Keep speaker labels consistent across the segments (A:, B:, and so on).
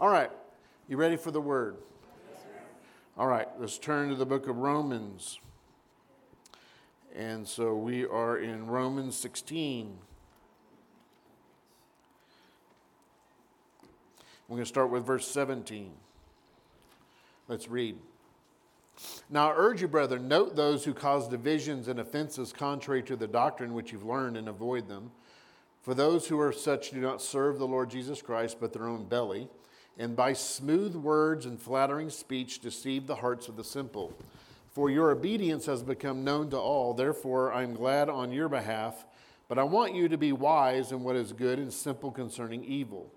A: All right, you ready for the word? All right, let's turn to the book of Romans. And so we are in Romans 16. We're going to start with verse 17. Let's read. Now I urge you, brethren, note those who cause divisions and offenses contrary to the doctrine which you've learned and avoid them. For those who are such do not serve the Lord Jesus Christ, but their own belly, and by smooth words and flattering speech deceive the hearts of the simple. For your obedience has become known to all, therefore I am glad on your behalf. But I want you to be wise in what is good and simple concerning evil.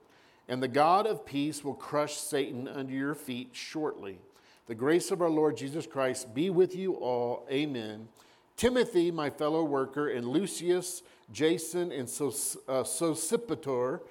A: And the God of peace will crush Satan under your feet shortly. The grace of our Lord Jesus Christ be with you all. Amen. Timothy, my fellow worker, and Lucius, Jason, and uh, Sosipater,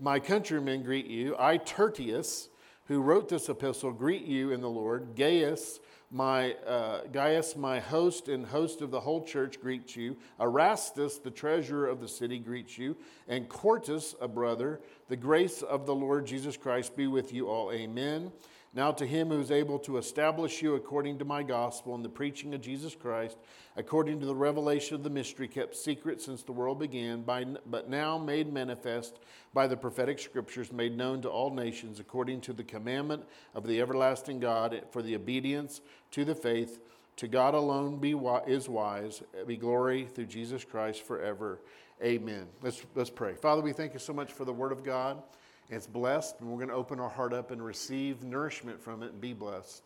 A: my countrymen, greet you. I, Tertius, who wrote this epistle, greet you in the Lord. Gaius, my uh, Gaius, my host and host of the whole church, greets you. Erastus, the treasurer of the city, greets you. And Quartus, a brother. The grace of the Lord Jesus Christ be with you all. Amen. Now to him who is able to establish you according to my gospel and the preaching of Jesus Christ, according to the revelation of the mystery kept secret since the world began, by, but now made manifest by the prophetic scriptures, made known to all nations, according to the commandment of the everlasting God, for the obedience to the faith. To God alone be, is wise, be glory through Jesus Christ forever. Amen. Let's, let's pray. Father, we thank you so much for the word of God. It's blessed, and we're going to open our heart up and receive nourishment from it and be blessed.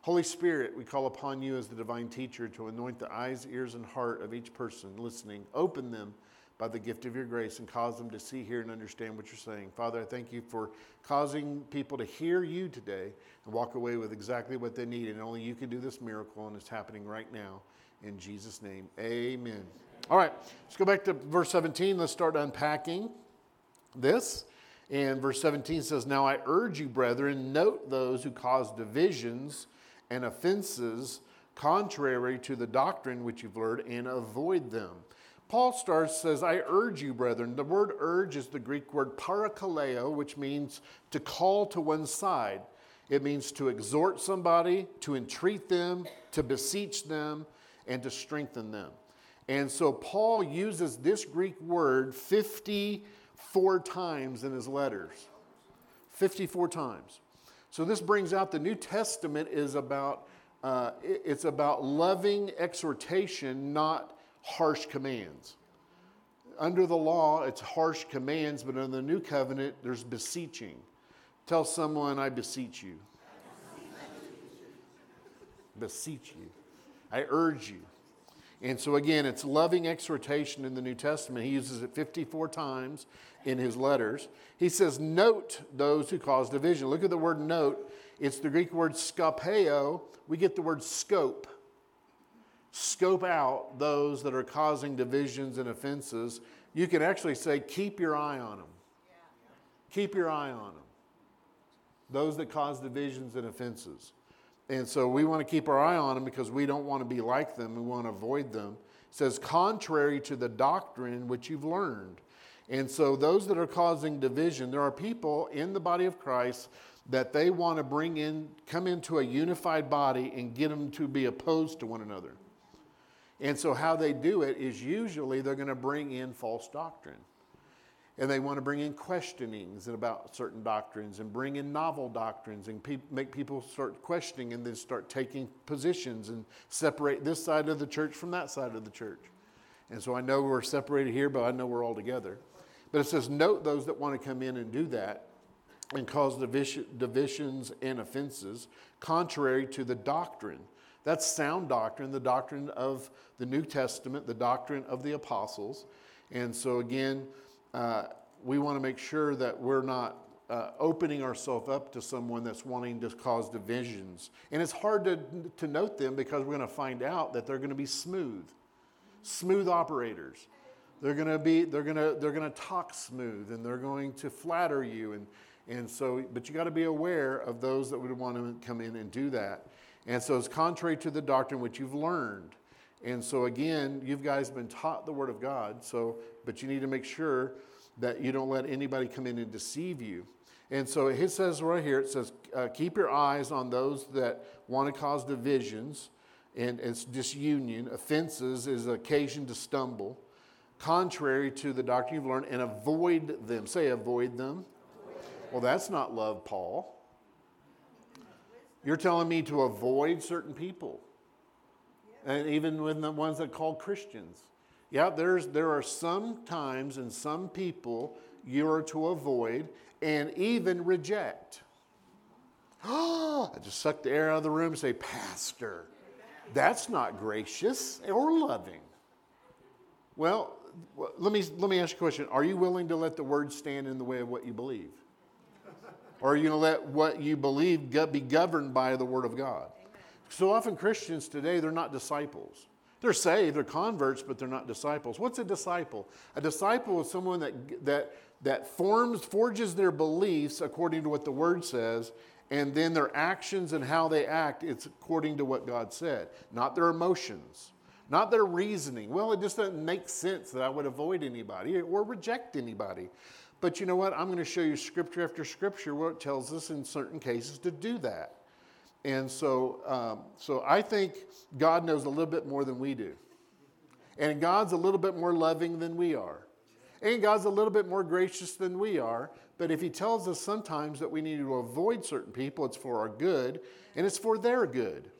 A: Holy Spirit, we call upon you as the divine teacher to anoint the eyes, ears, and heart of each person listening. Open them by the gift of your grace and cause them to see, hear, and understand what you're saying. Father, I thank you for causing people to hear you today and walk away with exactly what they need. And only you can do this miracle, and it's happening right now. In Jesus' name, amen. All right, let's go back to verse 17. Let's start unpacking this. And verse 17 says, Now I urge you, brethren, note those who cause divisions and offenses contrary to the doctrine which you've learned and avoid them. Paul starts, says, I urge you, brethren. The word urge is the Greek word parakaleo, which means to call to one side. It means to exhort somebody, to entreat them, to beseech them, and to strengthen them. And so Paul uses this Greek word 50 54 times in his letters. 54 times. So this brings out the New Testament is about uh, it's about loving exhortation, not harsh commands. Under the law, it's harsh commands, but in the new covenant, there's beseeching. Tell someone, I beseech you. beseech you. I urge you. And so, again, it's loving exhortation in the New Testament. He uses it 54 times in his letters. He says, Note those who cause division. Look at the word note. It's the Greek word skopeo. We get the word scope. Scope out those that are causing divisions and offenses. You can actually say, Keep your eye on them. Keep your eye on them. Those that cause divisions and offenses. And so we want to keep our eye on them because we don't want to be like them. We want to avoid them. It says, contrary to the doctrine which you've learned. And so those that are causing division, there are people in the body of Christ that they want to bring in, come into a unified body and get them to be opposed to one another. And so how they do it is usually they're going to bring in false doctrine and they want to bring in questionings about certain doctrines and bring in novel doctrines and pe- make people start questioning and then start taking positions and separate this side of the church from that side of the church. And so I know we're separated here, but I know we're all together. But it says, note those that want to come in and do that and cause divisions and offenses contrary to the doctrine. That's sound doctrine, the doctrine of the New Testament, the doctrine of the apostles. And so, again, uh, we want to make sure that we're not uh, opening ourselves up to someone that's wanting to cause divisions. And it's hard to, to note them because we're going to find out that they're going to be smooth, smooth operators. They're going to be, they're going to, they're going to talk smooth and they're going to flatter you. And, and so, but you got to be aware of those that would want to come in and do that. And so it's contrary to the doctrine which you've learned. And so again, you've guys been taught the word of God. So, but you need to make sure that you don't let anybody come in and deceive you. And so it says right here, it says, uh, keep your eyes on those that want to cause divisions and it's disunion. Offenses is occasion to stumble, contrary to the doctrine you've learned, and avoid them. Say, avoid them. Well, that's not love, Paul. You're telling me to avoid certain people, and even with the ones that call Christians. Yeah, there's, there are some times and some people you are to avoid and even reject. I just suck the air out of the room and say, Pastor, that's not gracious or loving. Well, let me, let me ask you a question. Are you willing to let the word stand in the way of what you believe? Or are you going to let what you believe be governed by the word of God? So often Christians today, they're not disciples. They're saved, they're converts, but they're not disciples. What's a disciple? A disciple is someone that, that, that forms, forges their beliefs according to what the word says, and then their actions and how they act, it's according to what God said, not their emotions, not their reasoning. Well, it just doesn't make sense that I would avoid anybody or reject anybody. But you know what? I'm going to show you scripture after scripture where it tells us in certain cases to do that. And so, um, so I think God knows a little bit more than we do. And God's a little bit more loving than we are. And God's a little bit more gracious than we are. But if He tells us sometimes that we need to avoid certain people, it's for our good and it's for their good.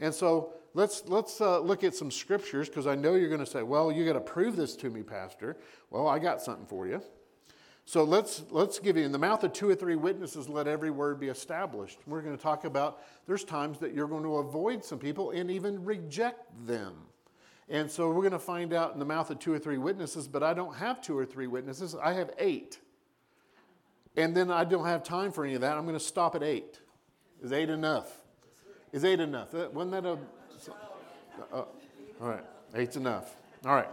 A: And so let's, let's uh, look at some scriptures because I know you're going to say, well, you got to prove this to me, Pastor. Well, I got something for you. So let's, let's give you, in the mouth of two or three witnesses, let every word be established. We're going to talk about there's times that you're going to avoid some people and even reject them. And so we're going to find out in the mouth of two or three witnesses, but I don't have two or three witnesses, I have eight. And then I don't have time for any of that. I'm going to stop at eight. Is eight enough? Is eight enough? Wasn't that a. Uh, all right, eight's enough. All right.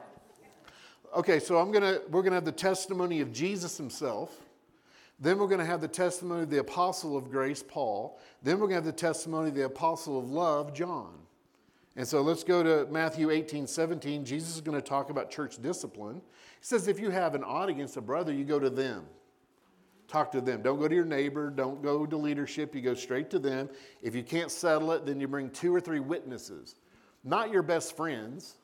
A: Okay, so I'm gonna, we're to have the testimony of Jesus himself. Then we're going to have the testimony of the apostle of grace, Paul. Then we're going to have the testimony of the apostle of love, John. And so let's go to Matthew 18, 17. Jesus is going to talk about church discipline. He says, if you have an against a brother, you go to them. Talk to them. Don't go to your neighbor. Don't go to leadership. You go straight to them. If you can't settle it, then you bring two or three witnesses. Not your best friends,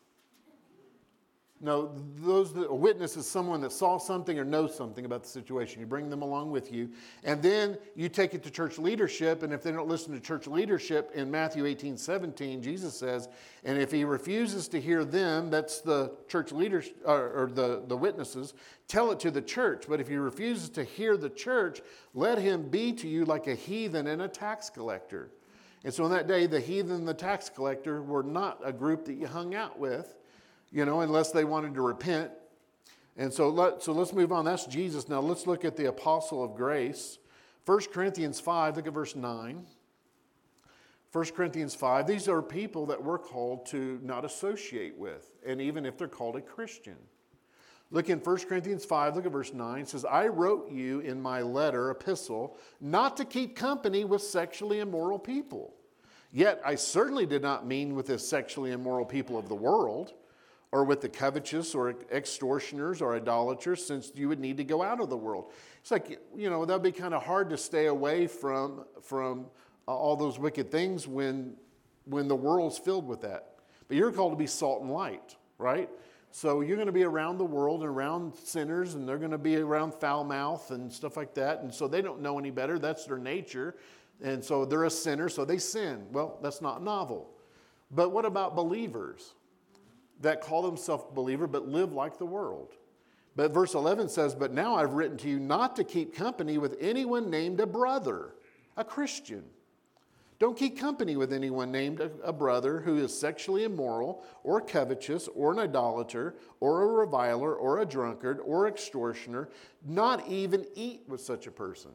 A: no, those a witness is someone that saw something or knows something about the situation. You bring them along with you, and then you take it to church leadership. And if they don't listen to church leadership, in Matthew 18, 17, Jesus says, and if he refuses to hear them, that's the church leaders or, or the, the witnesses, tell it to the church. But if he refuses to hear the church, let him be to you like a heathen and a tax collector. And so on that day, the heathen the tax collector were not a group that you hung out with you know, unless they wanted to repent. And so, let, so let's move on. That's Jesus. Now let's look at the apostle of grace. 1 Corinthians 5, look at verse 9. 1 Corinthians 5, these are people that we're called to not associate with, and even if they're called a Christian. Look in 1 Corinthians 5, look at verse 9. It says, I wrote you in my letter, epistle, not to keep company with sexually immoral people. Yet I certainly did not mean with the sexually immoral people of the world or with the covetous or extortioners or idolaters, since you would need to go out of the world. It's like, you know, that'd be kind of hard to stay away from, from uh, all those wicked things when, when the world's filled with that. But you're called to be salt and light, right? So you're going to be around the world and around sinners, and they're going to be around foul mouth and stuff like that. And so they don't know any better. That's their nature. And so they're a sinner, so they sin. Well, that's not novel. But what about believers? that call themselves believer but live like the world. But verse 11 says, But now I've written to you not to keep company with anyone named a brother, a Christian. Don't keep company with anyone named a, brother who is sexually immoral, or covetous, or an idolater, or a reviler, or a drunkard, or extortioner. Not even eat with such a person.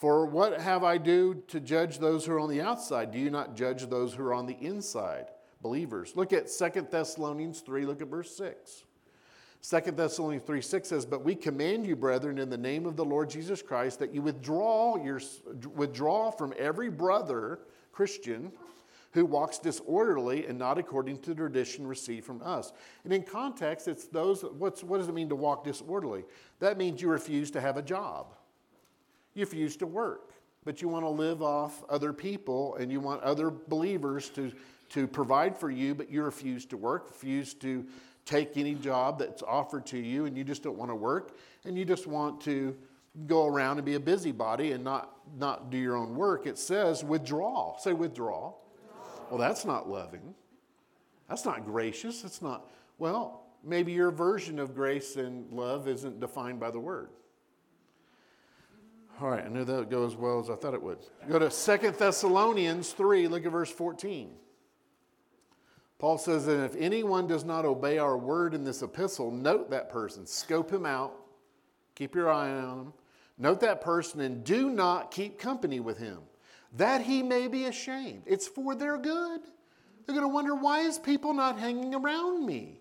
A: For what have I do to judge those who are on the outside? Do you not judge those who are on the inside? believers. Look at 2 Thessalonians 3, look at verse 6. 2 Thessalonians 3 6 says, But we command you, brethren, in the name of the Lord Jesus Christ, that you withdraw, your, withdraw from every brother, Christian, who walks disorderly and not according to the tradition received from us. And in context, it's those, what's, what does it mean to walk disorderly? That means you refuse to have a job, you refuse to work, but you want to live off other people and you want other believers to, to provide for you, but you refuse to work, refuse to take any job that's offered to you, and you just don't want to work, and you just want to go around and be a busybody and not, not do your own work. It says withdraw. Say withdraw. Well, that's not loving. That's not gracious. That's not, well, maybe your version of grace and love isn't defined by the word. All right, I knew that would go as well as I thought it would. Go to Second Thessalonians 3, look at verse 14. Paul says that if anyone does not obey our word in this epistle, note that person, scope him out, keep your eye on him, note that person, and do not keep company with him that he may be ashamed. It's for their good. They're going to wonder why is people not hanging around me?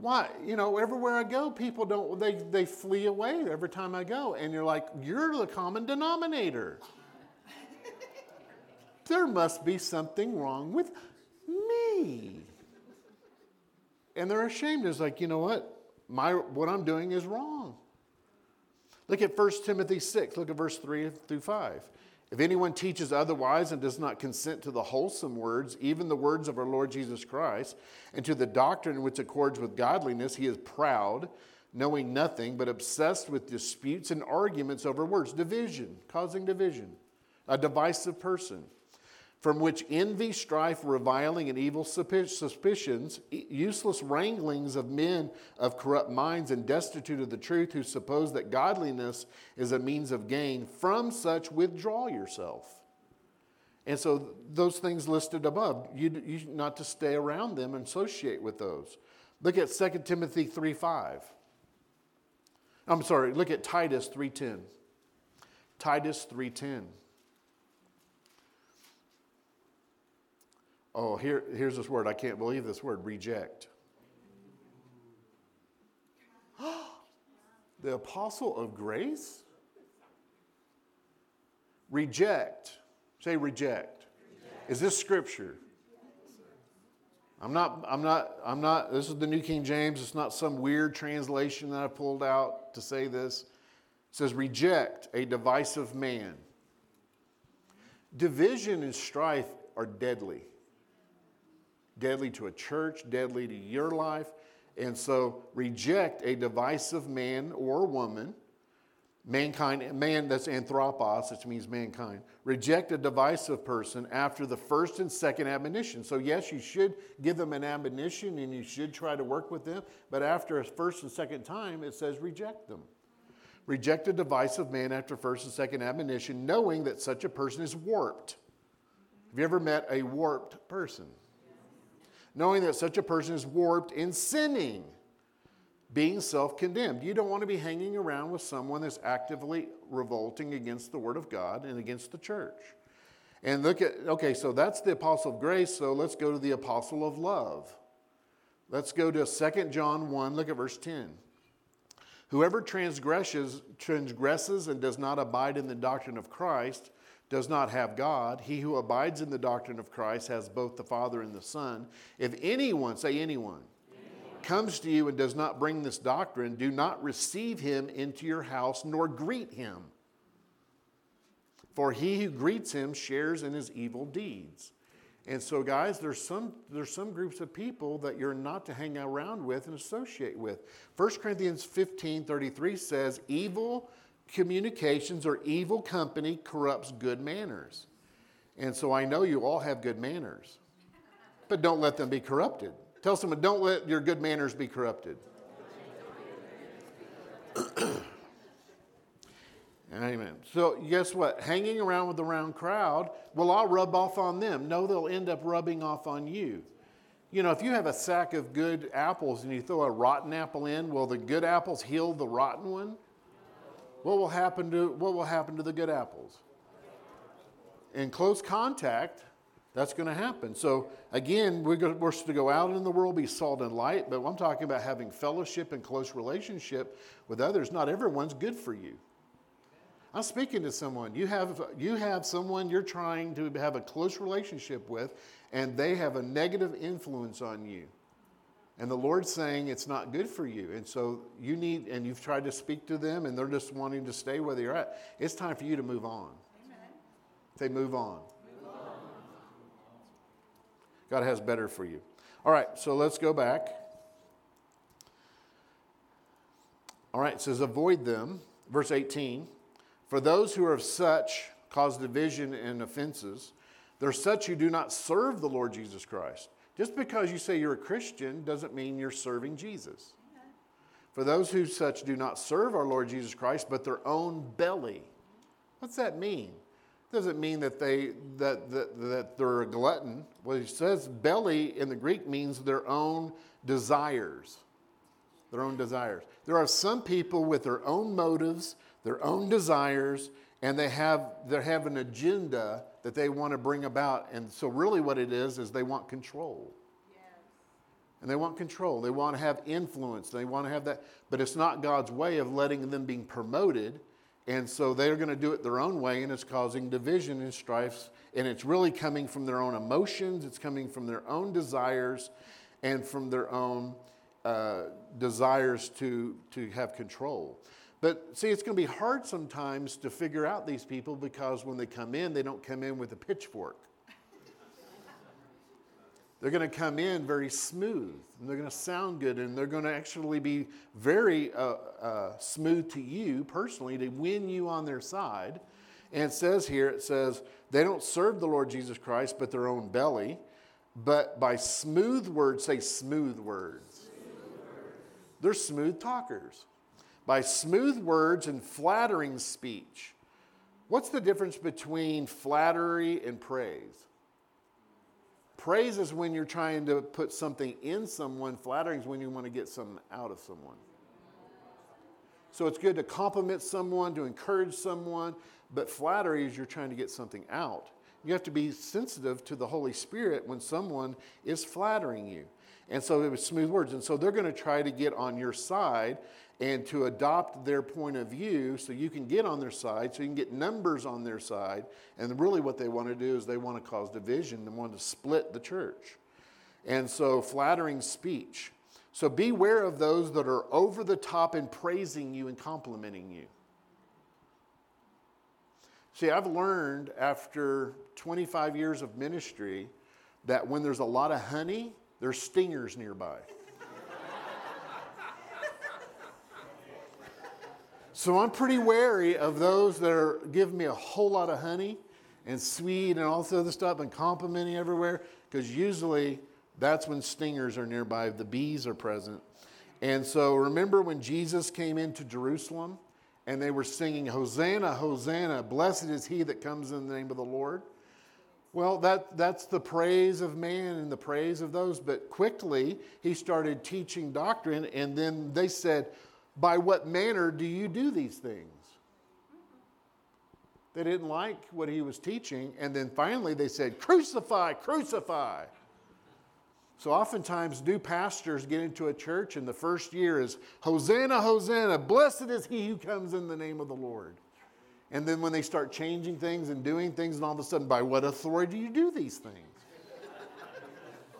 A: Why, you know, everywhere I go, people don't, they, they flee away every time I go. And you're like, you're the common denominator. there must be something wrong with me. And they're ashamed. It's like, you know what? My, what I'm doing is wrong. Look at 1 Timothy 6. Look at verse 3 through 5. If anyone teaches otherwise and does not consent to the wholesome words, even the words of our Lord Jesus Christ, and to the doctrine which accords with godliness, he is proud, knowing nothing, but obsessed with disputes and arguments over words, division, causing division, a divisive person from which envy, strife, reviling, and evil suspicions, useless wranglings of men of corrupt minds and destitute of the truth, who suppose that godliness is a means of gain, from such withdraw yourself. And so, those things listed above, you, you not to stay around them and associate with those. Look at 2 Timothy 3 5. I'm sorry, look at Titus 3.10. Titus 3.10. Oh, here, here's this word. I can't believe this word reject. the apostle of grace? Reject. Say reject. reject. Is this scripture? I'm not, I'm not, I'm not, this is the New King James. It's not some weird translation that I pulled out to say this. It says, reject a divisive man. Division and strife are deadly deadly to a church, deadly to your life. And so reject a divisive man or woman, mankind, man that's anthropos, which means mankind. Reject a divisive person after the first and second admonition. So, yes, you should give them an admonition and you should try to work with them, but after a first and second time, it says reject them. Reject a divisive man after first and second admonition, knowing that such a person is warped. Have you ever met a warped person? Knowing that such a person is warped in sinning, being self condemned. You don't want to be hanging around with someone that's actively revolting against the Word of God and against the church. And look at, okay, so that's the apostle of grace, so let's go to the apostle of love. Let's go to 2 John 1, look at verse 10. Whoever transgresses, transgresses and does not abide in the doctrine of Christ does not have God. He who abides in the doctrine of Christ has both the Father and the Son. If anyone, say anyone, anyone, comes to you and does not bring this doctrine, do not receive him into your house nor greet him. For he who greets him shares in his evil deeds. And so, guys, there's some, there's some groups of people that you're not to hang around with and associate with. 1 Corinthians 15 33 says, Evil communications or evil company corrupts good manners. And so I know you all have good manners, but don't let them be corrupted. Tell someone, don't let your good manners be corrupted. Amen. So, guess what? Hanging around with the round crowd will all rub off on them. No, they'll end up rubbing off on you. You know, if you have a sack of good apples and you throw a rotten apple in, will the good apples heal the rotten one? What will happen to, what will happen to the good apples? In close contact, that's going to happen. So, again, we're, supposed to go out in the world, be salt and light, but I'm talking about having fellowship and close relationship with others. Not everyone's good for you. I'm speaking to someone. You have, you have someone you're trying to have a close relationship with, and they have a negative influence on you. And the Lord's saying it's not good for you. And so you need, and you've tried to speak to them, and they're just wanting to stay where they're at. It's time for you to move on. Amen. Say, move on. move on. God has better for you. All right, so let's go back. All right, it says, avoid them. Verse 18. For those who are of such cause division and offenses. They're such who do not serve the Lord Jesus Christ. Just because you say you're a Christian doesn't mean you're serving Jesus. For those who such do not serve our Lord Jesus Christ, but their own belly. What's that mean? Does it mean that they that, that, that they're a glutton? Well, he says belly in the Greek means their own desires. Their own desires. There are some people with their own motives their own desires, and they have, they have an agenda that they want to bring about. And so, really, what it is, is they want control. Yes. And they want control. They want to have influence. They want to have that. But it's not God's way of letting them being promoted. And so they're going to do it their own way, and it's causing division and strife. And it's really coming from their own emotions, it's coming from their own desires, and from their own uh, desires to, to have control. But see, it's going to be hard sometimes to figure out these people because when they come in, they don't come in with a pitchfork. they're going to come in very smooth and they're going to sound good and they're going to actually be very uh, uh, smooth to you personally to win you on their side. And it says here, it says, they don't serve the Lord Jesus Christ but their own belly, but by smooth words, say smooth words. Smooth words. They're smooth talkers by smooth words and flattering speech. What's the difference between flattery and praise? Praise is when you're trying to put something in someone, flattering is when you want to get something out of someone. So it's good to compliment someone, to encourage someone, but flattery is you're trying to get something out. You have to be sensitive to the Holy Spirit when someone is flattering you. And so it was smooth words. And so they're going to try to get on your side and to adopt their point of view so you can get on their side, so you can get numbers on their side. And really, what they want to do is they want to cause division, they want to split the church. And so, flattering speech. So, beware of those that are over the top in praising you and complimenting you. See, I've learned after 25 years of ministry that when there's a lot of honey, there's stingers nearby. So I'm pretty wary of those that are giving me a whole lot of honey and sweet and all this other stuff and complimenting everywhere, because usually that's when stingers are nearby, the bees are present. And so remember when Jesus came into Jerusalem and they were singing, Hosanna, Hosanna, blessed is he that comes in the name of the Lord. Well, that, that's the praise of man and the praise of those. But quickly, he started teaching doctrine, and then they said, by what manner do you do these things? They didn't like what he was teaching, and then finally they said, Crucify, crucify. So oftentimes, new pastors get into a church, and the first year is Hosanna, Hosanna, blessed is he who comes in the name of the Lord. And then when they start changing things and doing things, and all of a sudden, by what authority do you do these things?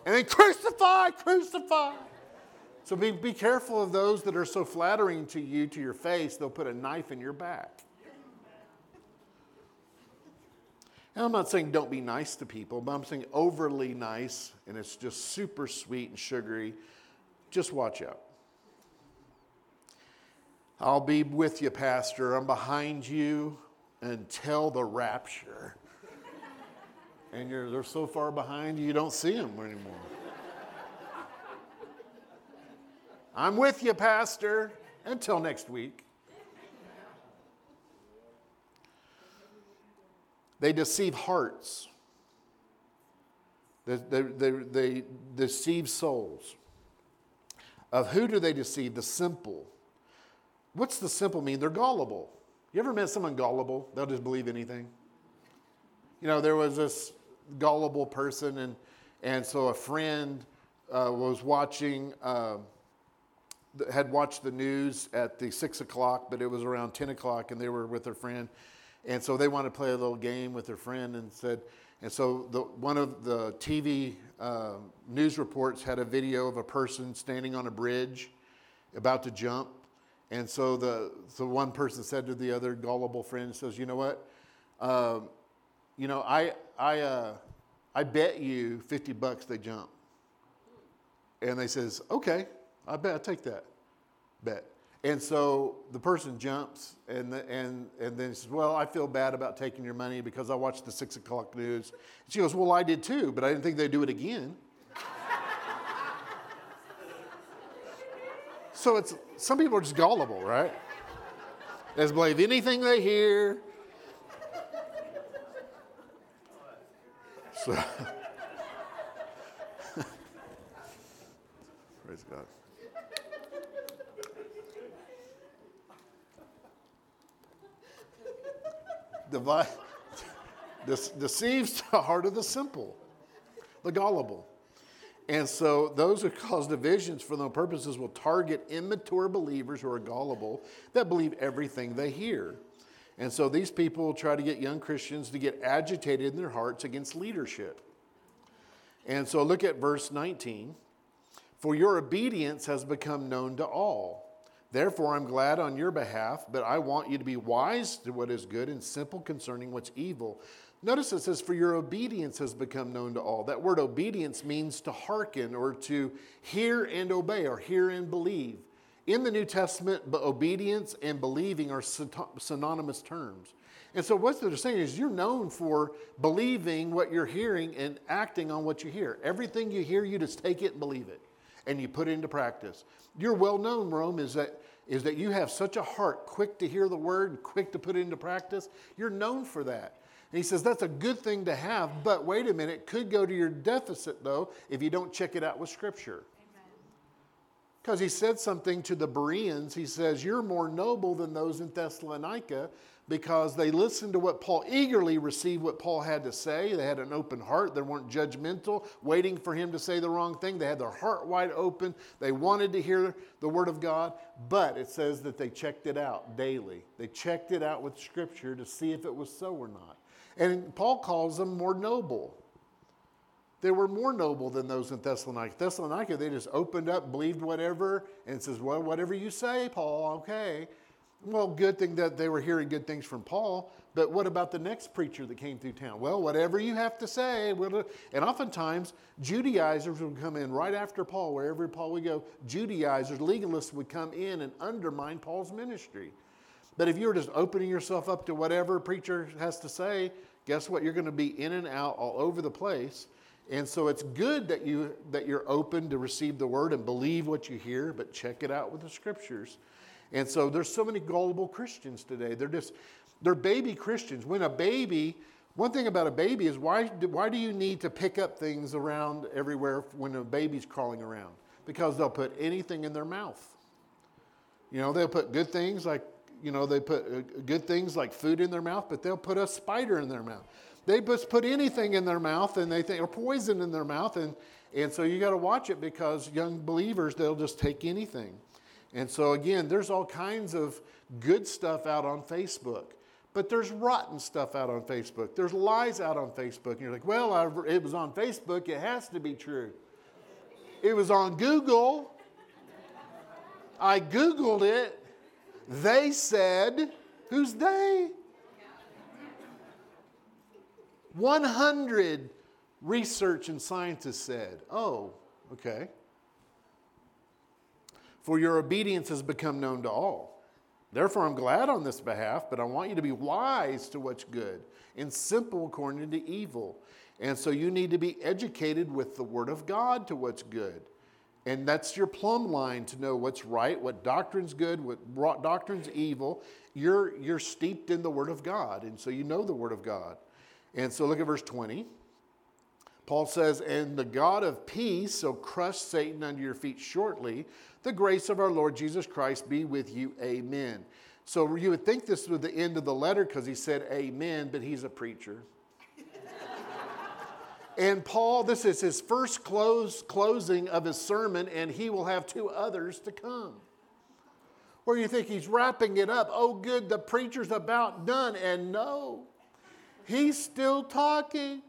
A: and then crucify, crucify. So be, be careful of those that are so flattering to you, to your face, they'll put a knife in your back. And I'm not saying don't be nice to people, but I'm saying overly nice and it's just super sweet and sugary. Just watch out. I'll be with you, Pastor. I'm behind you until the rapture. And you're, they're so far behind you, you don't see them anymore. I'm with you, Pastor. Until next week. They deceive hearts. They, they, they, they, deceive souls. Of who do they deceive? The simple. What's the simple mean? They're gullible. You ever met someone gullible? They'll just believe anything. You know, there was this gullible person, and, and so a friend uh, was watching. Uh, had watched the news at the six o'clock, but it was around 10 o'clock and they were with their friend. And so they wanted to play a little game with their friend and said, and so the, one of the TV uh, news reports had a video of a person standing on a bridge about to jump. And so the, so one person said to the other gullible friend, says, you know what? Uh, you know, I, I, uh, I bet you 50 bucks they jump. And they says, okay, I bet I take that bet. And so the person jumps and, the, and, and then says, well, I feel bad about taking your money because I watched the six o'clock news. She goes, well, I did too, but I didn't think they'd do it again. so it's, some people are just gullible, right? They just believe anything they hear. So, praise God. Devi- deceives the heart of the simple, the gullible. And so those who cause divisions for their purposes will target immature believers who are gullible that believe everything they hear. And so these people try to get young Christians to get agitated in their hearts against leadership. And so look at verse 19. For your obedience has become known to all. Therefore, I'm glad on your behalf, but I want you to be wise to what is good and simple concerning what's evil. Notice it says, For your obedience has become known to all. That word obedience means to hearken or to hear and obey or hear and believe. In the New Testament, obedience and believing are synonymous terms. And so, what they're saying is, you're known for believing what you're hearing and acting on what you hear. Everything you hear, you just take it and believe it, and you put it into practice. You're well known, Rome, is that, is that you have such a heart, quick to hear the word quick to put it into practice. You're known for that. And he says that's a good thing to have, but wait a minute, it could go to your deficit, though, if you don't check it out with Scripture. Because he said something to the Bereans. He says, You're more noble than those in Thessalonica because they listened to what Paul eagerly received what Paul had to say. They had an open heart. They weren't judgmental, waiting for him to say the wrong thing. They had their heart wide open. They wanted to hear the word of God, but it says that they checked it out daily. They checked it out with scripture to see if it was so or not. And Paul calls them more noble. They were more noble than those in Thessalonica. Thessalonica, they just opened up, believed whatever, and says, Well, whatever you say, Paul, okay. Well, good thing that they were hearing good things from Paul, but what about the next preacher that came through town? Well, whatever you have to say. And oftentimes, Judaizers would come in right after Paul. Wherever Paul would go, Judaizers, legalists would come in and undermine Paul's ministry. But if you're just opening yourself up to whatever preacher has to say, guess what? You're going to be in and out all over the place. And so it's good that you that you're open to receive the word and believe what you hear, but check it out with the scriptures. And so there's so many gullible Christians today. They're just, they're baby Christians. When a baby, one thing about a baby is why, why do you need to pick up things around everywhere when a baby's crawling around? Because they'll put anything in their mouth. You know, they'll put good things like, you know, they put uh, good things like food in their mouth, but they'll put a spider in their mouth. They just put anything in their mouth and they think, or poison in their mouth. And, and so you got to watch it because young believers, they'll just take anything. And so, again, there's all kinds of good stuff out on Facebook, but there's rotten stuff out on Facebook. There's lies out on Facebook. And you're like, well, I, it was on Facebook, it has to be true. It was on Google. I Googled it. They said, who's they? 100 research and scientists said, oh, okay. For your obedience has become known to all. Therefore, I'm glad on this behalf, but I want you to be wise to what's good and simple according to evil. And so you need to be educated with the Word of God to what's good. And that's your plumb line to know what's right, what doctrine's good, what doctrine's evil. You're, you're steeped in the Word of God, and so you know the Word of God. And so look at verse 20. Paul says, And the God of peace will crush Satan under your feet shortly. The grace of our Lord Jesus Christ be with you. Amen. So you would think this was the end of the letter because he said amen, but he's a preacher. And Paul, this is his first close, closing of his sermon, and he will have two others to come. where you think he's wrapping it up. Oh, good, the preacher's about done. And no, he's still talking.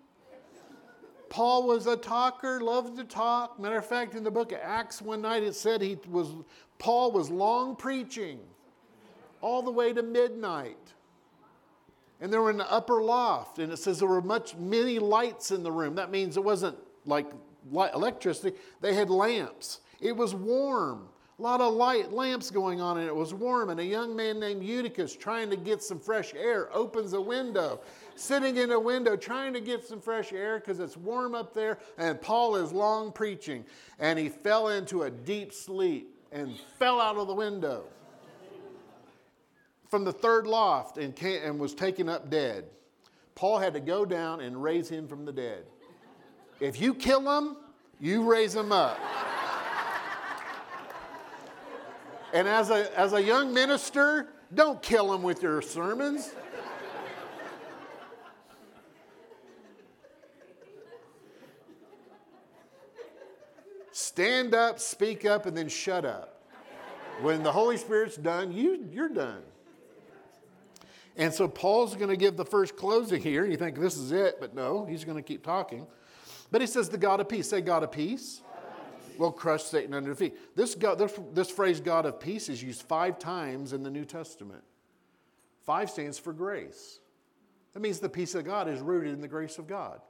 A: Paul was a talker, loved to talk. Matter of fact, in the book of Acts one night it said he was Paul was long preaching all the way to midnight. And they were in the upper loft, and it says there were much many lights in the room. That means it wasn't like electricity, they had lamps. It was warm. A lot of light lamps going on, and it was warm. And a young man named Eutychus, trying to get some fresh air, opens a window, sitting in a window, trying to get some fresh air because it's warm up there. And Paul is long preaching, and he fell into a deep sleep and fell out of the window from the third loft and, came, and was taken up dead. Paul had to go down and raise him from the dead. If you kill him, you raise him up. and as a, as a young minister, don't kill him with your sermons. Stand up, speak up, and then shut up. When the Holy Spirit's done, you, you're done. And so Paul's going to give the first closing here. You think this is it, but no, he's going to keep talking. But he says, the God of peace. Say, God of peace. Will crush Satan under feet. This, God, this, this phrase, God of peace, is used five times in the New Testament. Five stands for grace. That means the peace of God is rooted in the grace of God.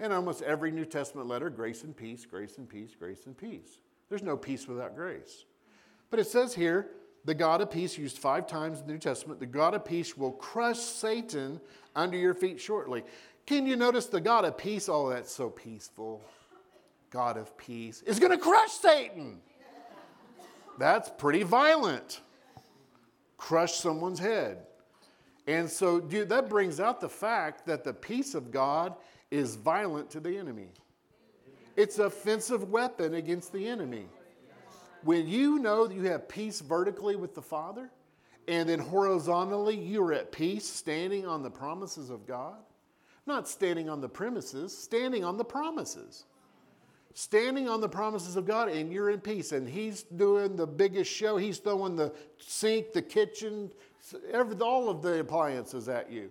A: And almost every New Testament letter, grace and peace, grace and peace, grace and peace. There's no peace without grace. But it says here, the God of peace, used five times in the New Testament, the God of peace will crush Satan under your feet shortly. Can you notice the God of peace? Oh, that's so peaceful. God of peace is going to crush Satan. That's pretty violent. Crush someone's head. And so, dude, that brings out the fact that the peace of God is violent to the enemy. It's offensive weapon against the enemy. When you know that you have peace vertically with the Father, and then horizontally you are at peace standing on the promises of God, not standing on the premises, standing on the promises. Standing on the promises of God, and you're in peace. And He's doing the biggest show. He's throwing the sink, the kitchen, every, all of the appliances at you.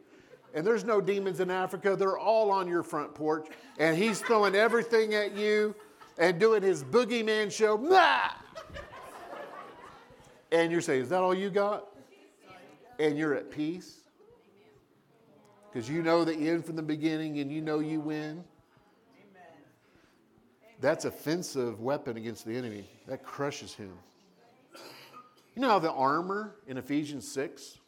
A: And there's no demons in Africa. They're all on your front porch. And He's throwing everything at you and doing His boogeyman show. And you're saying, Is that all you got? And you're at peace? Because you know the end from the beginning and you know you win. That's offensive weapon against the enemy. That crushes him. You know how the armor in Ephesians 6,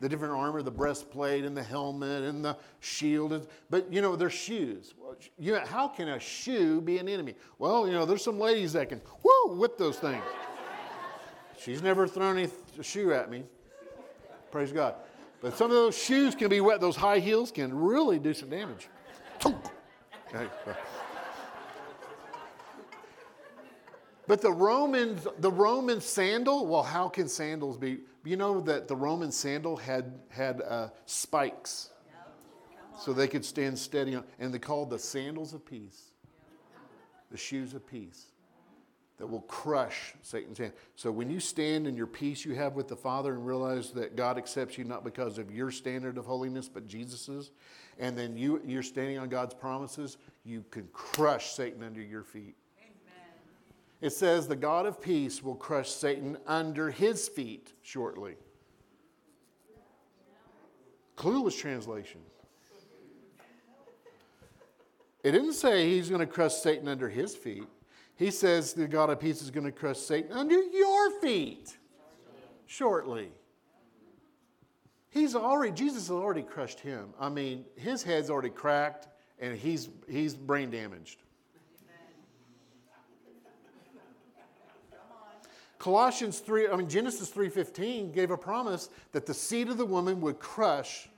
A: the different armor, the breastplate and the helmet and the shield, but you know, their shoes. You know, how can a shoe be an enemy? Well, you know, there's some ladies that can, whoo, whip those things. She's never thrown any th- shoe at me. Praise God. But some of those shoes can be wet. Those high heels can really do some damage. But the Roman, the Roman sandal, well, how can sandals be? You know that the Roman sandal had, had uh, spikes so they could stand steady on, and they called the sandals of peace, the shoes of peace that will crush Satan's hand. So when you stand in your peace you have with the Father and realize that God accepts you not because of your standard of holiness, but Jesus's, and then you, you're standing on God's promises, you can crush Satan under your feet. Amen. It says the God of peace will crush Satan under his feet shortly. Clueless translation. It didn't say he's going to crush Satan under his feet. He says the God of peace is going to crush Satan under your feet shortly. He's already, Jesus has already crushed him. I mean, his head's already cracked and he's, he's brain damaged. Colossians 3, I mean Genesis 3:15 gave a promise that the seed of the woman would crush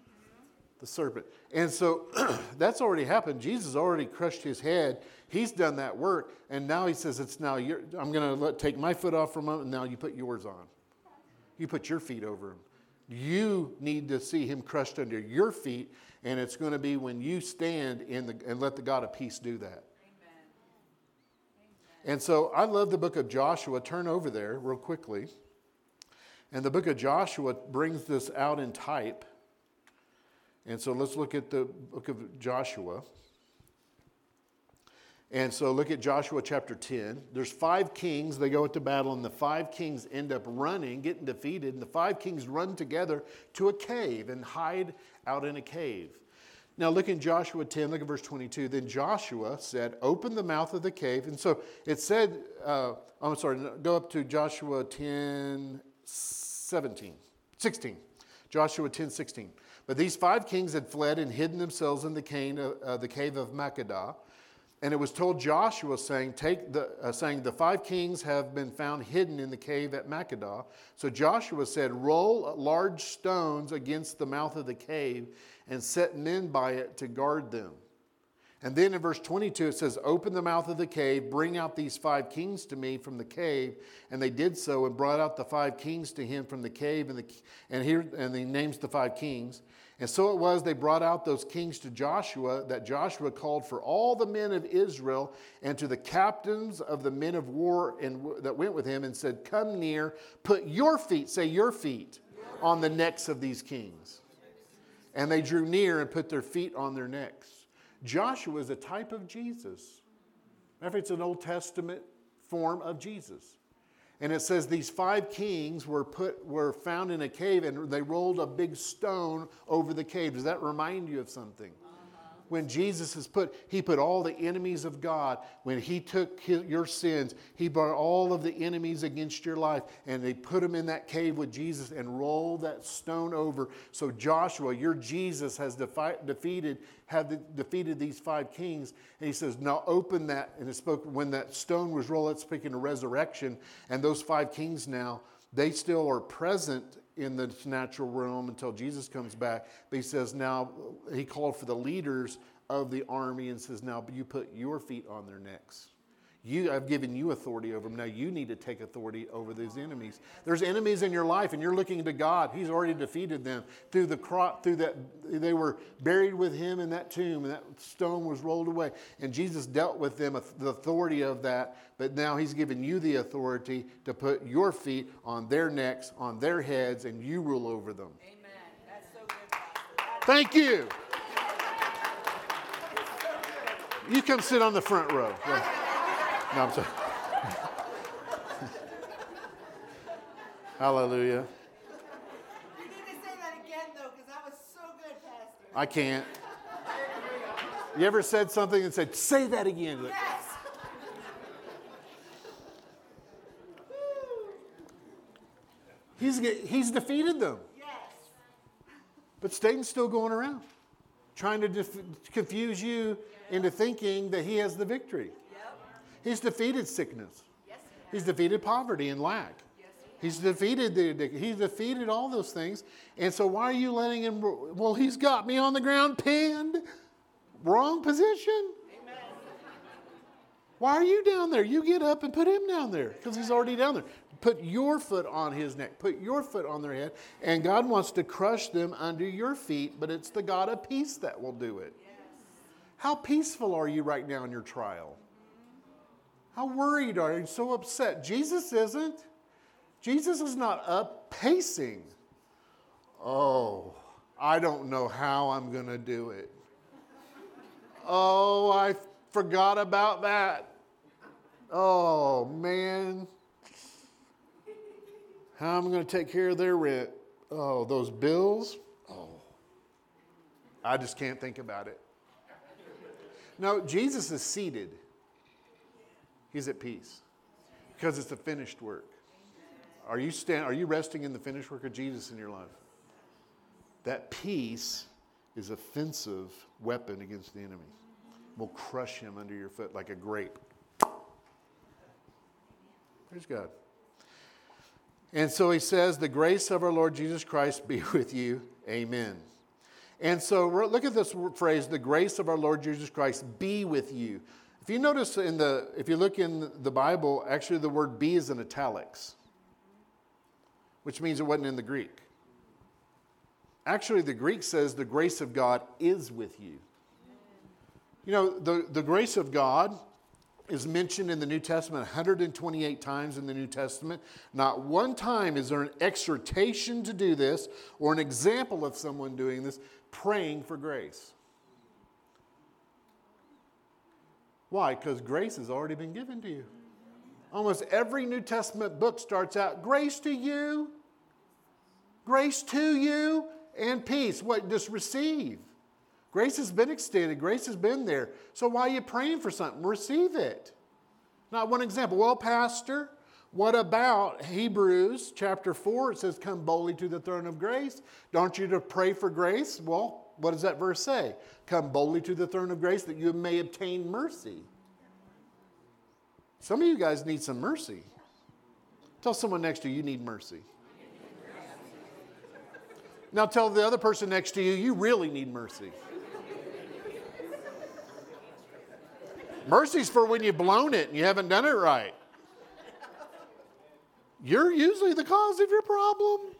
A: the serpent. And so that's already happened. Jesus already crushed his head. He's done that work. And now he says, It's now your, I'm going to take my foot off for a moment, and now you put yours on. You put your feet over him. You need to see him crushed under your feet, and it's going to be when you stand in the, and let the God of peace do that. Amen.
B: Amen.
A: And so I love the book of Joshua. Turn over there real quickly. And the book of Joshua brings this out in type. And so let's look at the book of Joshua. And so look at Joshua chapter 10. There's five kings, they go into battle, and the five kings end up running, getting defeated, and the five kings run together to a cave and hide out in a cave. Now look in Joshua 10, look at verse 22. Then Joshua said, Open the mouth of the cave. And so it said, uh, I'm sorry, go up to Joshua 10, 17, 16. Joshua 10, 16. But these five kings had fled and hidden themselves in the cave, uh, the cave of Makkedah. And it was told Joshua, saying, Take the, uh, saying, The five kings have been found hidden in the cave at Makkedah. So Joshua said, Roll large stones against the mouth of the cave and set men by it to guard them. And then in verse 22, it says, Open the mouth of the cave, bring out these five kings to me from the cave. And they did so and brought out the five kings to him from the cave. And, the, and, here, and he names the five kings. And so it was, they brought out those kings to Joshua, that Joshua called for all the men of Israel and to the captains of the men of war and, that went with him and said, Come near, put your feet, say your feet, on the necks of these kings. And they drew near and put their feet on their necks. Joshua is a type of Jesus. If it's an Old Testament form of Jesus. And it says these five kings were put were found in a cave and they rolled a big stone over the cave. Does that remind you of something? When Jesus is put, he put all the enemies of God. When he took your sins, he brought all of the enemies against your life and they put them in that cave with Jesus and rolled that stone over. So Joshua, your Jesus has defi- defeated, have defeated these five kings. And he says, now open that. And it spoke, when that stone was rolled, it's speaking of resurrection. And those five kings now, they still are present in the natural realm until Jesus comes back. But he says, now, he called for the leaders of the army and says, now you put your feet on their necks. You, I've given you authority over them. Now you need to take authority over these enemies. There's enemies in your life, and you're looking to God. He's already defeated them through the cross. Through that, they were buried with Him in that tomb, and that stone was rolled away. And Jesus dealt with them the authority of that. But now He's given you the authority to put your feet on their necks, on their heads, and you rule over them.
B: Amen. That's so good.
A: Thank you. You come sit on the front row. No, I'm sorry. Hallelujah.
B: You need to say that again, though, because that was so good, Pastor.
A: I can't. You ever said something and said, say that again?
B: Yes.
A: He's, he's defeated them.
B: Yes.
A: But Satan's still going around, trying to def- confuse you into thinking that he has the victory. He's defeated sickness.
B: Yes,
A: He's defeated poverty and lack. Yes, He's defeated the addiction. He's defeated all those things. And so why are you letting him? Well, he's got me on the ground pinned. Wrong position.
B: Amen.
A: Why are you down there? You get up and put him down there because he's already down there. Put your foot on his neck. Put your foot on their head. And God wants to crush them under your feet, but it's the God of peace that will do it.
B: Yes.
A: How peaceful are you right now in your trial? How worried are you? So upset. Jesus isn't. Jesus is not up pacing. Oh, I don't know how I'm going to do it. Oh, I forgot about that. Oh, man. How am I going to take care of their rent? Oh, those bills? Oh, I just can't think about it. No, Jesus is seated. He's at peace because it's the finished work. Are you, stand, are you resting in the finished work of Jesus in your life? That peace is offensive weapon against the enemy. Will crush him under your foot like a grape. Praise God. And so he says, The grace of our Lord Jesus Christ be with you. Amen. And so look at this phrase, the grace of our Lord Jesus Christ be with you. If you notice in the, if you look in the Bible, actually the word be is in italics, which means it wasn't in the Greek. Actually, the Greek says the grace of God is with you. You know, the, the grace of God is mentioned in the New Testament 128 times in the New Testament. Not one time is there an exhortation to do this or an example of someone doing this, praying for grace. Why? Because grace has already been given to you. Almost every New Testament book starts out grace to you, grace to you, and peace. What? Just receive. Grace has been extended, grace has been there. So why are you praying for something? Receive it. Not one example. Well, Pastor, what about Hebrews chapter 4? It says, Come boldly to the throne of grace. Don't you to pray for grace? Well, what does that verse say? Come boldly to the throne of grace that you may obtain mercy. Some of you guys need some mercy. Tell someone next to you, you need mercy. Now tell the other person next to you, you really need mercy. Mercy's for when you've blown it and you haven't done it right. You're usually the cause of your problem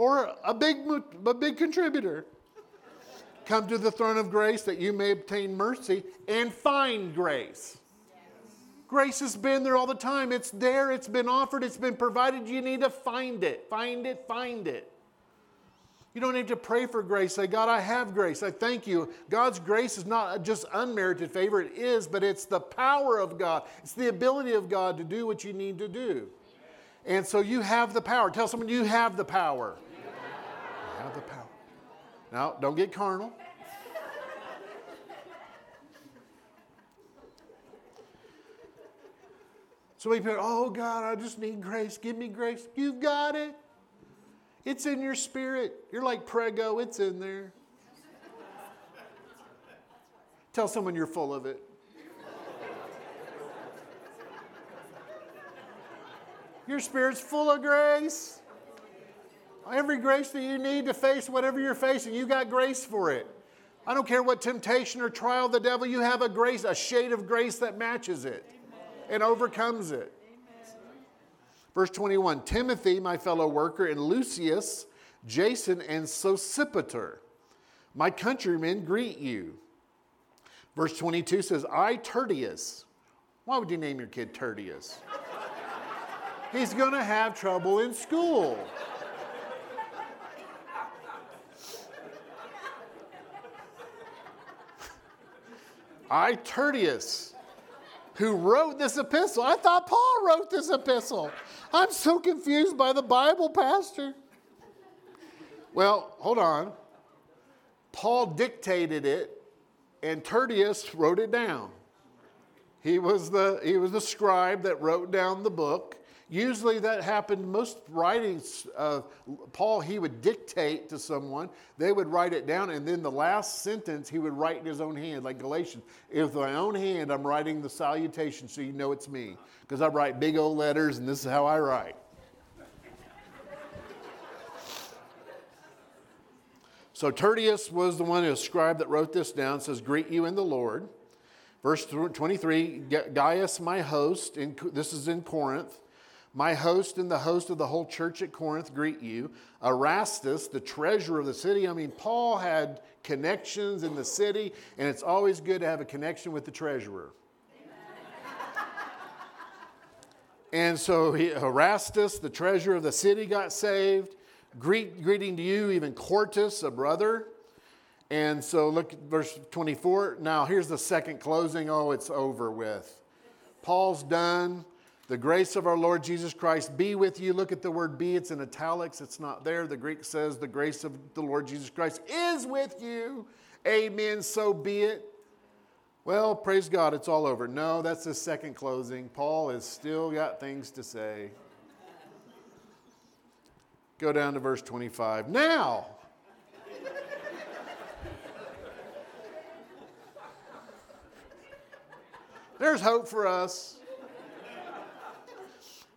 A: or a big, a big contributor. Come to the throne of grace that you may obtain mercy and find grace. Grace has been there all the time. It's there, it's been offered, it's been provided. You need to find it. Find it, find it. You don't need to pray for grace. Say, God, I have grace. I thank you. God's grace is not just unmerited favor, it is, but it's the power of God. It's the ability of God to do what you need to do. And so you have the power. Tell someone you have the power. Have the power. Now, don't get carnal. So we pray, oh God, I just need grace. Give me grace. You've got it. It's in your spirit. You're like prego, it's in there. Tell someone you're full of it. Your spirit's full of grace. Every grace that you need to face whatever you're facing, you got grace for it. I don't care what temptation or trial the devil, you have a grace, a shade of grace that matches it and overcomes it. Verse 21 Timothy, my fellow worker, and Lucius, Jason, and Sosipater, my countrymen, greet you. Verse 22 says, I, Tertius. Why would you name your kid Tertius? He's going to have trouble in school. I, Tertius who wrote this epistle. I thought Paul wrote this epistle. I'm so confused by the Bible, Pastor. Well, hold on. Paul dictated it, and Tertius wrote it down. He was the, he was the scribe that wrote down the book. Usually that happened, most writings of Paul, he would dictate to someone, they would write it down, and then the last sentence he would write in his own hand, like Galatians. With my own hand, I'm writing the salutation so you know it's me. Because I write big old letters, and this is how I write. So Tertius was the one, a scribe that wrote this down, says, Greet you in the Lord. Verse 23, Gaius, my host, in, this is in Corinth, my host and the host of the whole church at Corinth greet you. Erastus, the treasurer of the city. I mean, Paul had connections in the city, and it's always good to have a connection with the treasurer. and so he, Erastus, the treasurer of the city, got saved. Greet, greeting to you, even Quartus, a brother. And so look at verse 24. Now, here's the second closing. Oh, it's over with. Paul's done. The grace of our Lord Jesus Christ be with you. Look at the word be, it's in italics, it's not there. The Greek says, The grace of the Lord Jesus Christ is with you. Amen, so be it. Well, praise God, it's all over. No, that's the second closing. Paul has still got things to say. Go down to verse 25. Now, there's hope for us.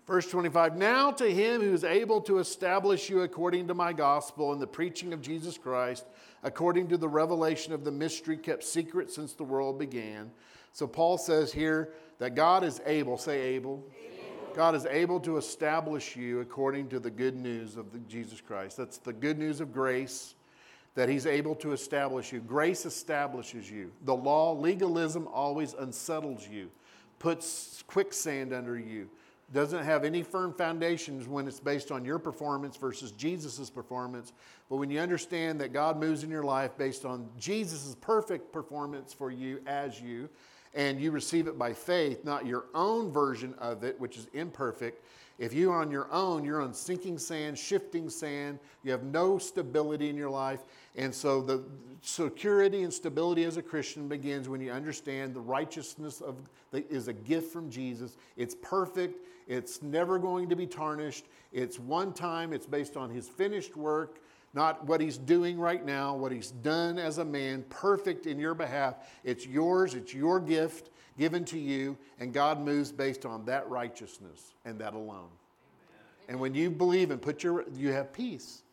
A: Verse 25 Now to him who is able to establish you according to my gospel and the preaching of Jesus Christ, according to the revelation of the mystery kept secret since the world began. So Paul says here that God is able, say able. able. God is able to establish you according to the good news of the Jesus Christ. That's the good news of grace that he's able to establish you. Grace establishes you. The law, legalism always unsettles you, puts quicksand under you, doesn't have any firm foundations when it's based on your performance versus Jesus' performance. But when you understand that God moves in your life based on Jesus' perfect performance for you as you, and you receive it by faith, not your own version of it, which is imperfect, if you're on your own, you're on sinking sand, shifting sand, you have no stability in your life. And so the security and stability as a Christian begins when you understand the righteousness of the, is a gift from Jesus. It's perfect, it's never going to be tarnished. It's one time, it's based on his finished work, not what he's doing right now, what he's done as a man, perfect in your behalf. It's yours, it's your gift given to you, and God moves based on that righteousness and that alone. And when you believe and put your, you have peace,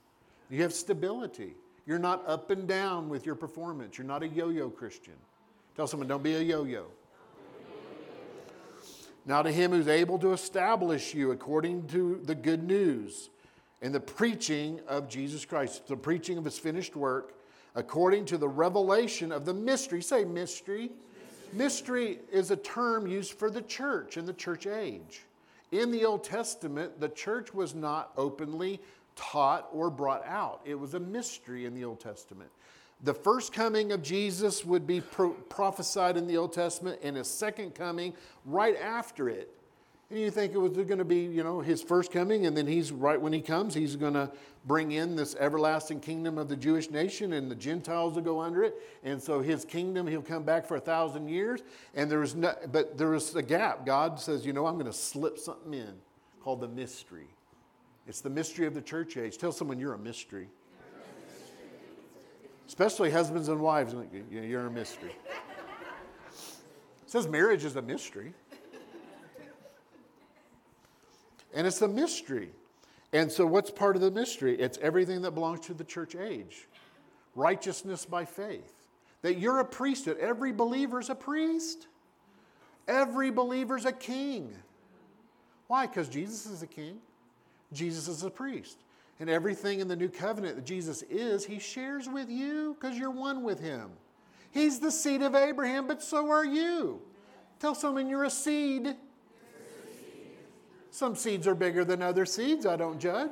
A: you have stability. You're not up and down with your performance. You're not a yo yo Christian. Tell someone, don't be a yo yo. Now, to him who's able to establish you according to the good news and the preaching of Jesus Christ, the preaching of his finished work, according to the revelation of the mystery. Say mystery. Mystery is a term used for the church in the church age. In the Old Testament, the church was not openly taught or brought out, it was a mystery in the Old Testament. The first coming of Jesus would be pro- prophesied in the Old Testament, and his second coming right after it and you think it was going to be, you know, his first coming, and then he's right when he comes, he's going to bring in this everlasting kingdom of the Jewish nation, and the Gentiles will go under it. And so his kingdom, he'll come back for a thousand years. And there was no, but there is a gap. God says, you know, I'm going to slip something in called the mystery. It's the mystery of the church age. Tell someone you're a mystery. Especially husbands and wives, you're a mystery. It says marriage is a mystery. And it's a mystery. And so, what's part of the mystery? It's everything that belongs to the church age righteousness by faith. That you're a priesthood. Every believer's a priest, every believer's a king. Why? Because Jesus is a king, Jesus is a priest. And everything in the new covenant that Jesus is, he shares with you because you're one with him. He's the seed of Abraham, but so are you. Tell someone you're a seed. Some seeds are bigger than other seeds. I don't judge.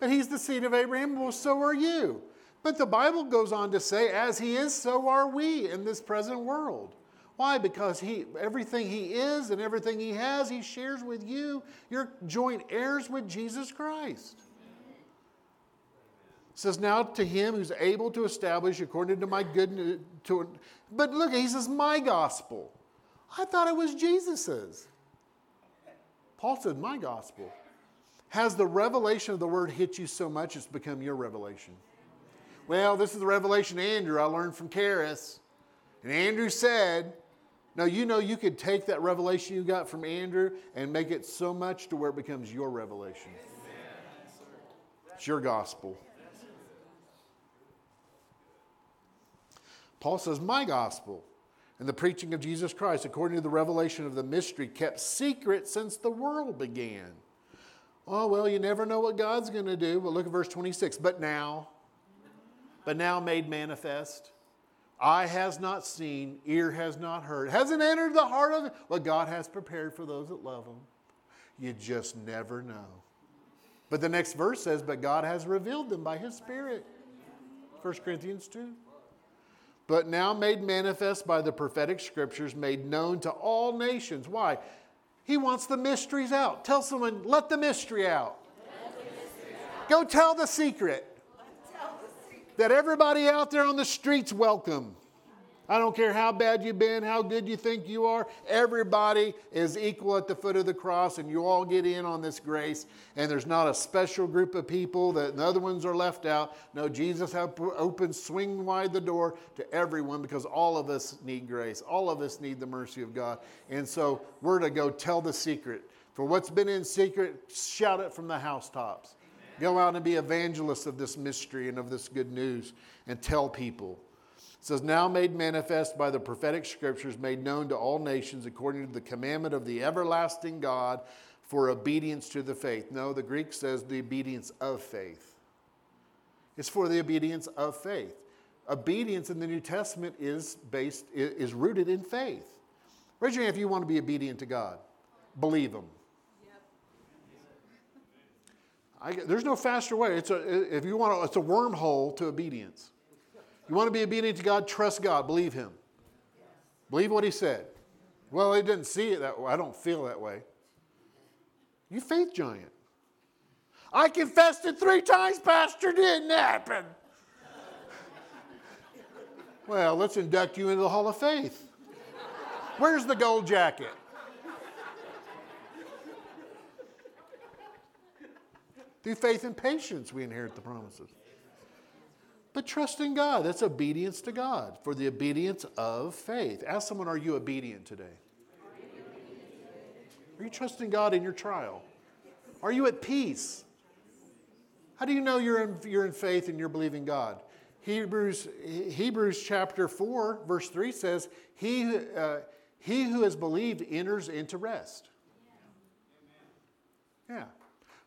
A: But he's the seed of Abraham. Well, so are you. But the Bible goes on to say, as he is, so are we in this present world. Why? Because he, everything he is and everything he has, he shares with you. You're joint heirs with Jesus Christ. It says, Now to him who's able to establish according to my good. To, but look, he says, My gospel. I thought it was Jesus's. Paul said, My gospel. Has the revelation of the word hit you so much it's become your revelation? Well, this is the revelation Andrew I learned from Charis. And Andrew said, Now you know you could take that revelation you got from Andrew and make it so much to where it becomes your revelation. It's your gospel. Paul says, My gospel and the preaching of Jesus Christ, according to the revelation of the mystery, kept secret since the world began. Oh, well, you never know what God's going to do. But look at verse 26. But now, but now made manifest, eye has not seen, ear has not heard, hasn't entered the heart of what God has prepared for those that love Him. You just never know. But the next verse says, But God has revealed them by His Spirit. 1 Corinthians 2 but now made manifest by the prophetic scriptures, made known to all nations. Why? He wants the mysteries out. Tell someone, let the mystery out. The mystery out. Go tell the secret. That everybody out there on the streets welcome. I don't care how bad you've been, how good you think you are. Everybody is equal at the foot of the cross, and you all get in on this grace. And there's not a special group of people that the other ones are left out. No, Jesus opened, swing wide the door to everyone because all of us need grace. All of us need the mercy of God. And so we're to go tell the secret. For what's been in secret, shout it from the housetops. Go out and be evangelists of this mystery and of this good news and tell people. It says, Now made manifest by the prophetic scriptures, made known to all nations according to the commandment of the everlasting God for obedience to the faith. No, the Greek says the obedience of faith. It's for the obedience of faith. Obedience in the New Testament is based is rooted in faith. Raise your hand if you want to be obedient to God. Believe Him. I, there's no faster way. It's a, if you want to, it's a wormhole to obedience. You want to be obedient to God, trust God, believe Him. Believe what He said. Well, I didn't see it that way. I don't feel that way. You faith giant. I confessed it three times, Pastor, didn't happen. well, let's induct you into the Hall of Faith. Where's the gold jacket? Through faith and patience, we inherit the promises. But trust in God, that's obedience to God, for the obedience of faith. Ask someone, are you obedient today? Are you trusting God in your trial? Are you at peace? How do you know you're in, you're in faith and you're believing God? Hebrews, Hebrews chapter 4, verse 3 says, He, uh, he who has believed enters into rest. Yeah.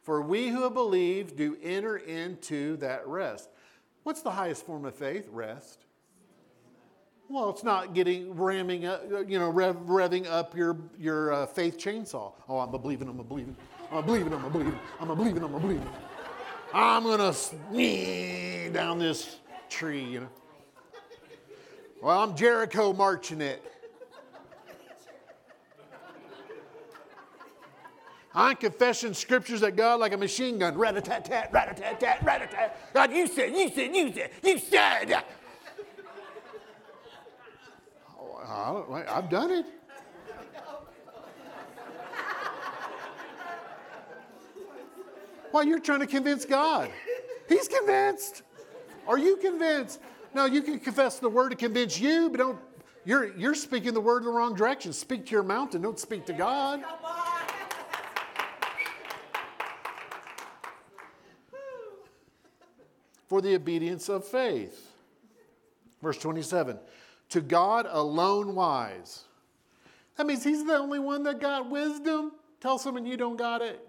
A: For we who have believed do enter into that rest. What's the highest form of faith? Rest. Well, it's not getting ramming up, you know, rev, revving up your, your uh, faith chainsaw. Oh, I'm a believing, I'm a believing, I'm a believing, I'm a believing, I'm a believing, I'm a believing. I'm gonna sneak down this tree, you know. Well, I'm Jericho marching it. I'm confessing scriptures at God like a machine gun. Rat a tat tat, rat a tat tat, rat a tat. God, you said, you said, you said, you said. Oh, I've done it. Why, you're trying to convince God. He's convinced. Are you convinced? No, you can confess the word to convince you, but don't. You're, you're speaking the word in the wrong direction. Speak to your mountain, don't speak to God. For the obedience of faith. Verse 27 To God alone wise. That means He's the only one that got wisdom. Tell someone you don't got it.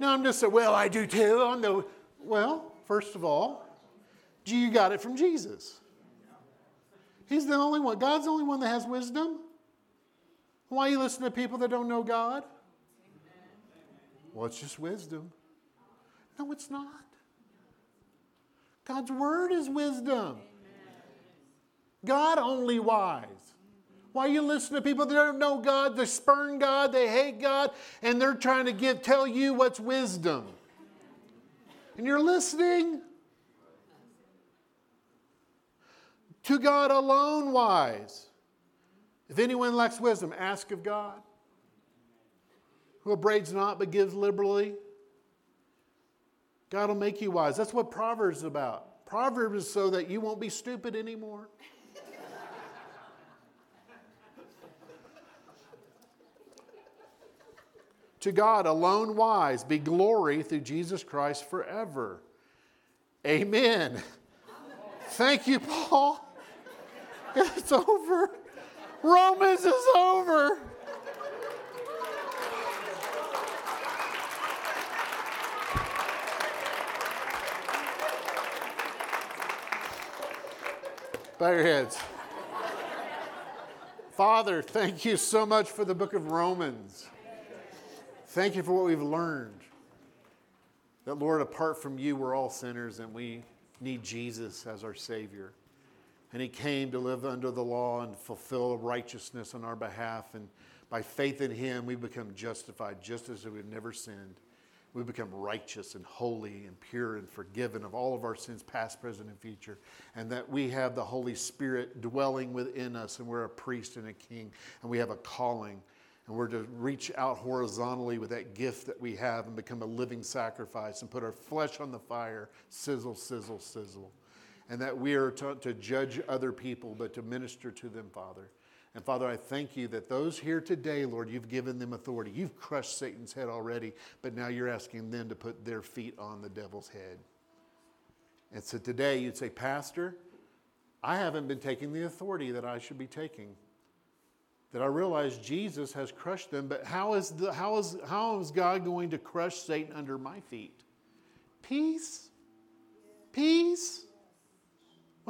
A: no, I'm just saying, well, I do too. I know. Well, first of all, you got it from Jesus. He's the only one. God's the only one that has wisdom. Why you listen to people that don't know God? Well, it's just wisdom. No, it's not. God's word is wisdom. God only wise. Why you listen to people that don't know God, they spurn God, they hate God, and they're trying to give tell you what's wisdom. And you're listening. To God alone wise. If anyone lacks wisdom, ask of God, who abrades not but gives liberally. God will make you wise. That's what Proverbs is about. Proverbs is so that you won't be stupid anymore. to God alone wise be glory through Jesus Christ forever. Amen. Thank you, Paul. It's over. Romans is over. Bow your heads. Father, thank you so much for the book of Romans. Thank you for what we've learned. That, Lord, apart from you, we're all sinners and we need Jesus as our Savior. And He came to live under the law and fulfill righteousness on our behalf. And by faith in Him, we become justified just as if we've never sinned we become righteous and holy and pure and forgiven of all of our sins, past, present, and future. And that we have the Holy Spirit dwelling within us, and we're a priest and a king, and we have a calling. And we're to reach out horizontally with that gift that we have and become a living sacrifice and put our flesh on the fire, sizzle, sizzle, sizzle. And that we are to, to judge other people, but to minister to them, Father. And Father, I thank you that those here today, Lord, you've given them authority. You've crushed Satan's head already, but now you're asking them to put their feet on the devil's head. And so today you'd say, Pastor, I haven't been taking the authority that I should be taking. That I realize Jesus has crushed them, but how is, the, how is, how is God going to crush Satan under my feet? Peace peace?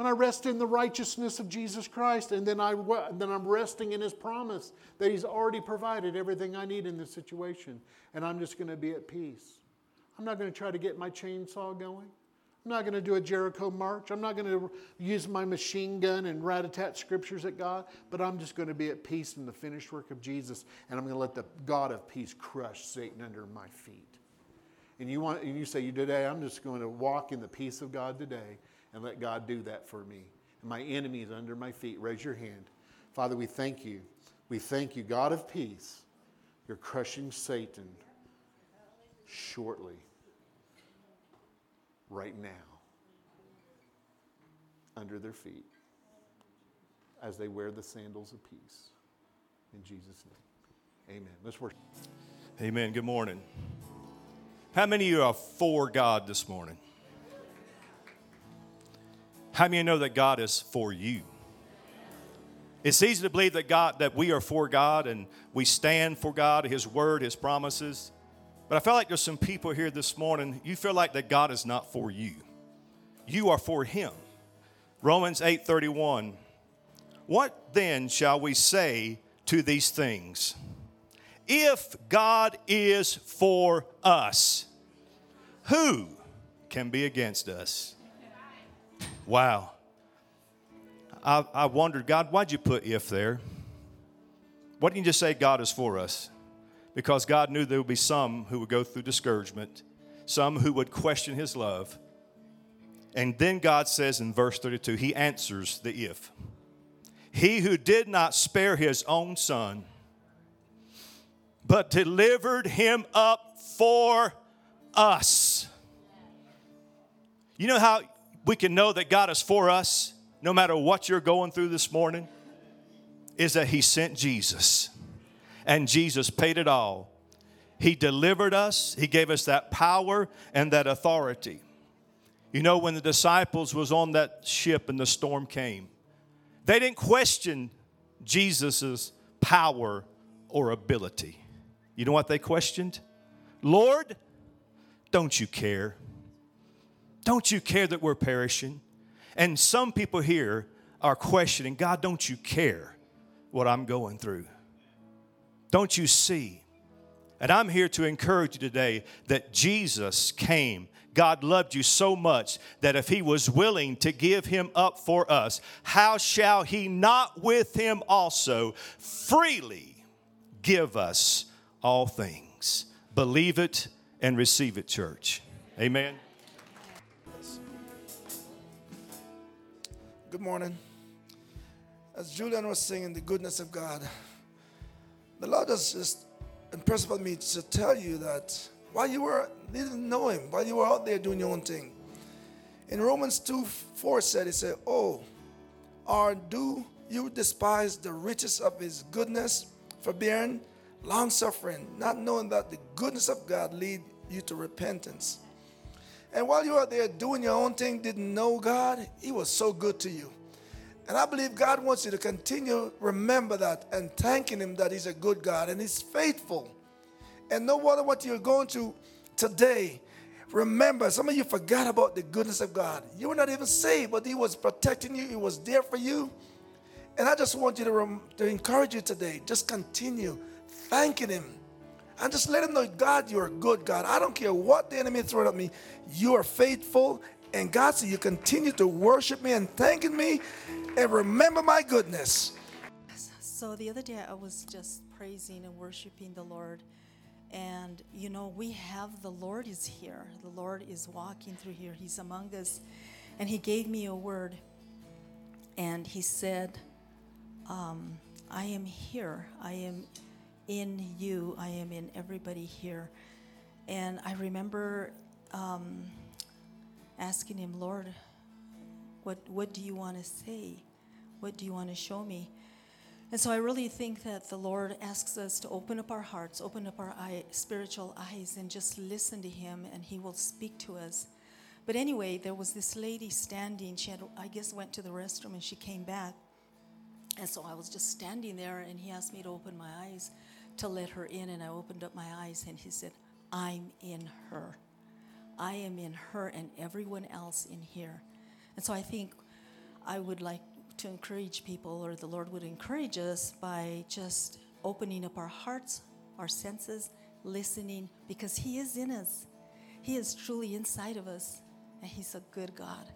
A: When I rest in the righteousness of Jesus Christ, and then, I, then I'm resting in His promise that He's already provided everything I need in this situation, and I'm just going to be at peace. I'm not going to try to get my chainsaw going. I'm not going to do a Jericho march. I'm not going to use my machine gun and rat a tat scriptures at God, but I'm just going to be at peace in the finished work of Jesus, and I'm going to let the God of peace crush Satan under my feet. And you, want, and you say, Today, I'm just going to walk in the peace of God today and let God do that for me. And my enemy is under my feet. Raise your hand. Father, we thank you. We thank you, God of peace. You're crushing Satan shortly right now under their feet as they wear the sandals of peace. In Jesus' name. Amen. Let's worship.
C: Amen. Good morning. How many of you are for God this morning? How many know that God is for you? It's easy to believe that God that we are for God and we stand for God, His word, His promises. But I feel like there's some people here this morning, you feel like that God is not for you. You are for him. Romans 8:31. What then shall we say to these things? If God is for us, who can be against us? Wow. I, I wondered, God, why'd you put if there? Why didn't you just say God is for us? because God knew there would be some who would go through discouragement, some who would question his love. And then God says in verse 32, he answers the if. He who did not spare his own son, but delivered him up for us. You know how we can know that God is for us no matter what you're going through this morning? Is that he sent Jesus and Jesus paid it all. He delivered us, He gave us that power and that authority. You know, when the disciples was on that ship and the storm came, they didn't question Jesus' power or ability. You know what they questioned? Lord, don't you care? Don't you care that we're perishing? And some people here are questioning, God, don't you care what I'm going through? Don't you see? And I'm here to encourage you today that Jesus came. God loved you so much that if He was willing to give Him up for us, how shall He not with Him also freely give us all things? Believe it and receive it, church. Amen.
D: Good morning. As Julian was singing, the goodness of God. The Lord has just impressed upon me to tell you that while you were didn't know Him, while you were out there doing your own thing, in Romans 2 4 said, He said, Oh, or do you despise the riches of His goodness, forbearing, long suffering, not knowing that the goodness of God lead you to repentance? And while you were there doing your own thing, didn't know God, He was so good to you. And I believe God wants you to continue remember that and thanking Him that He's a good God and He's faithful. And no matter what you're going through today, remember some of you forgot about the goodness of God. You were not even saved, but He was protecting you. He was there for you. And I just want you to, rem- to encourage you today. Just continue thanking Him. And just let him know, God, you're a good God. I don't care what the enemy throws at me. You are faithful. And God said, you continue to worship me and thanking me and remember my goodness.
E: So the other day I was just praising and worshiping the Lord. And you know, we have the Lord is here. The Lord is walking through here. He's among us. And He gave me a word. And He said, um, I am here. I am in you. I am in everybody here. And I remember um, asking Him, Lord, what, what do you want to say? What do you want to show me? And so I really think that the Lord asks us to open up our hearts, open up our eye, spiritual eyes, and just listen to Him, and He will speak to us. But anyway, there was this lady standing. She had, I guess, went to the restroom and she came back. And so I was just standing there, and He asked me to open my eyes to let her in. And I opened up my eyes, and He said, I'm in her. I am in her and everyone else in here. And so I think I would like to encourage people, or the Lord would encourage us by just opening up our hearts, our senses, listening, because He is in us. He is truly inside of us, and He's a good God.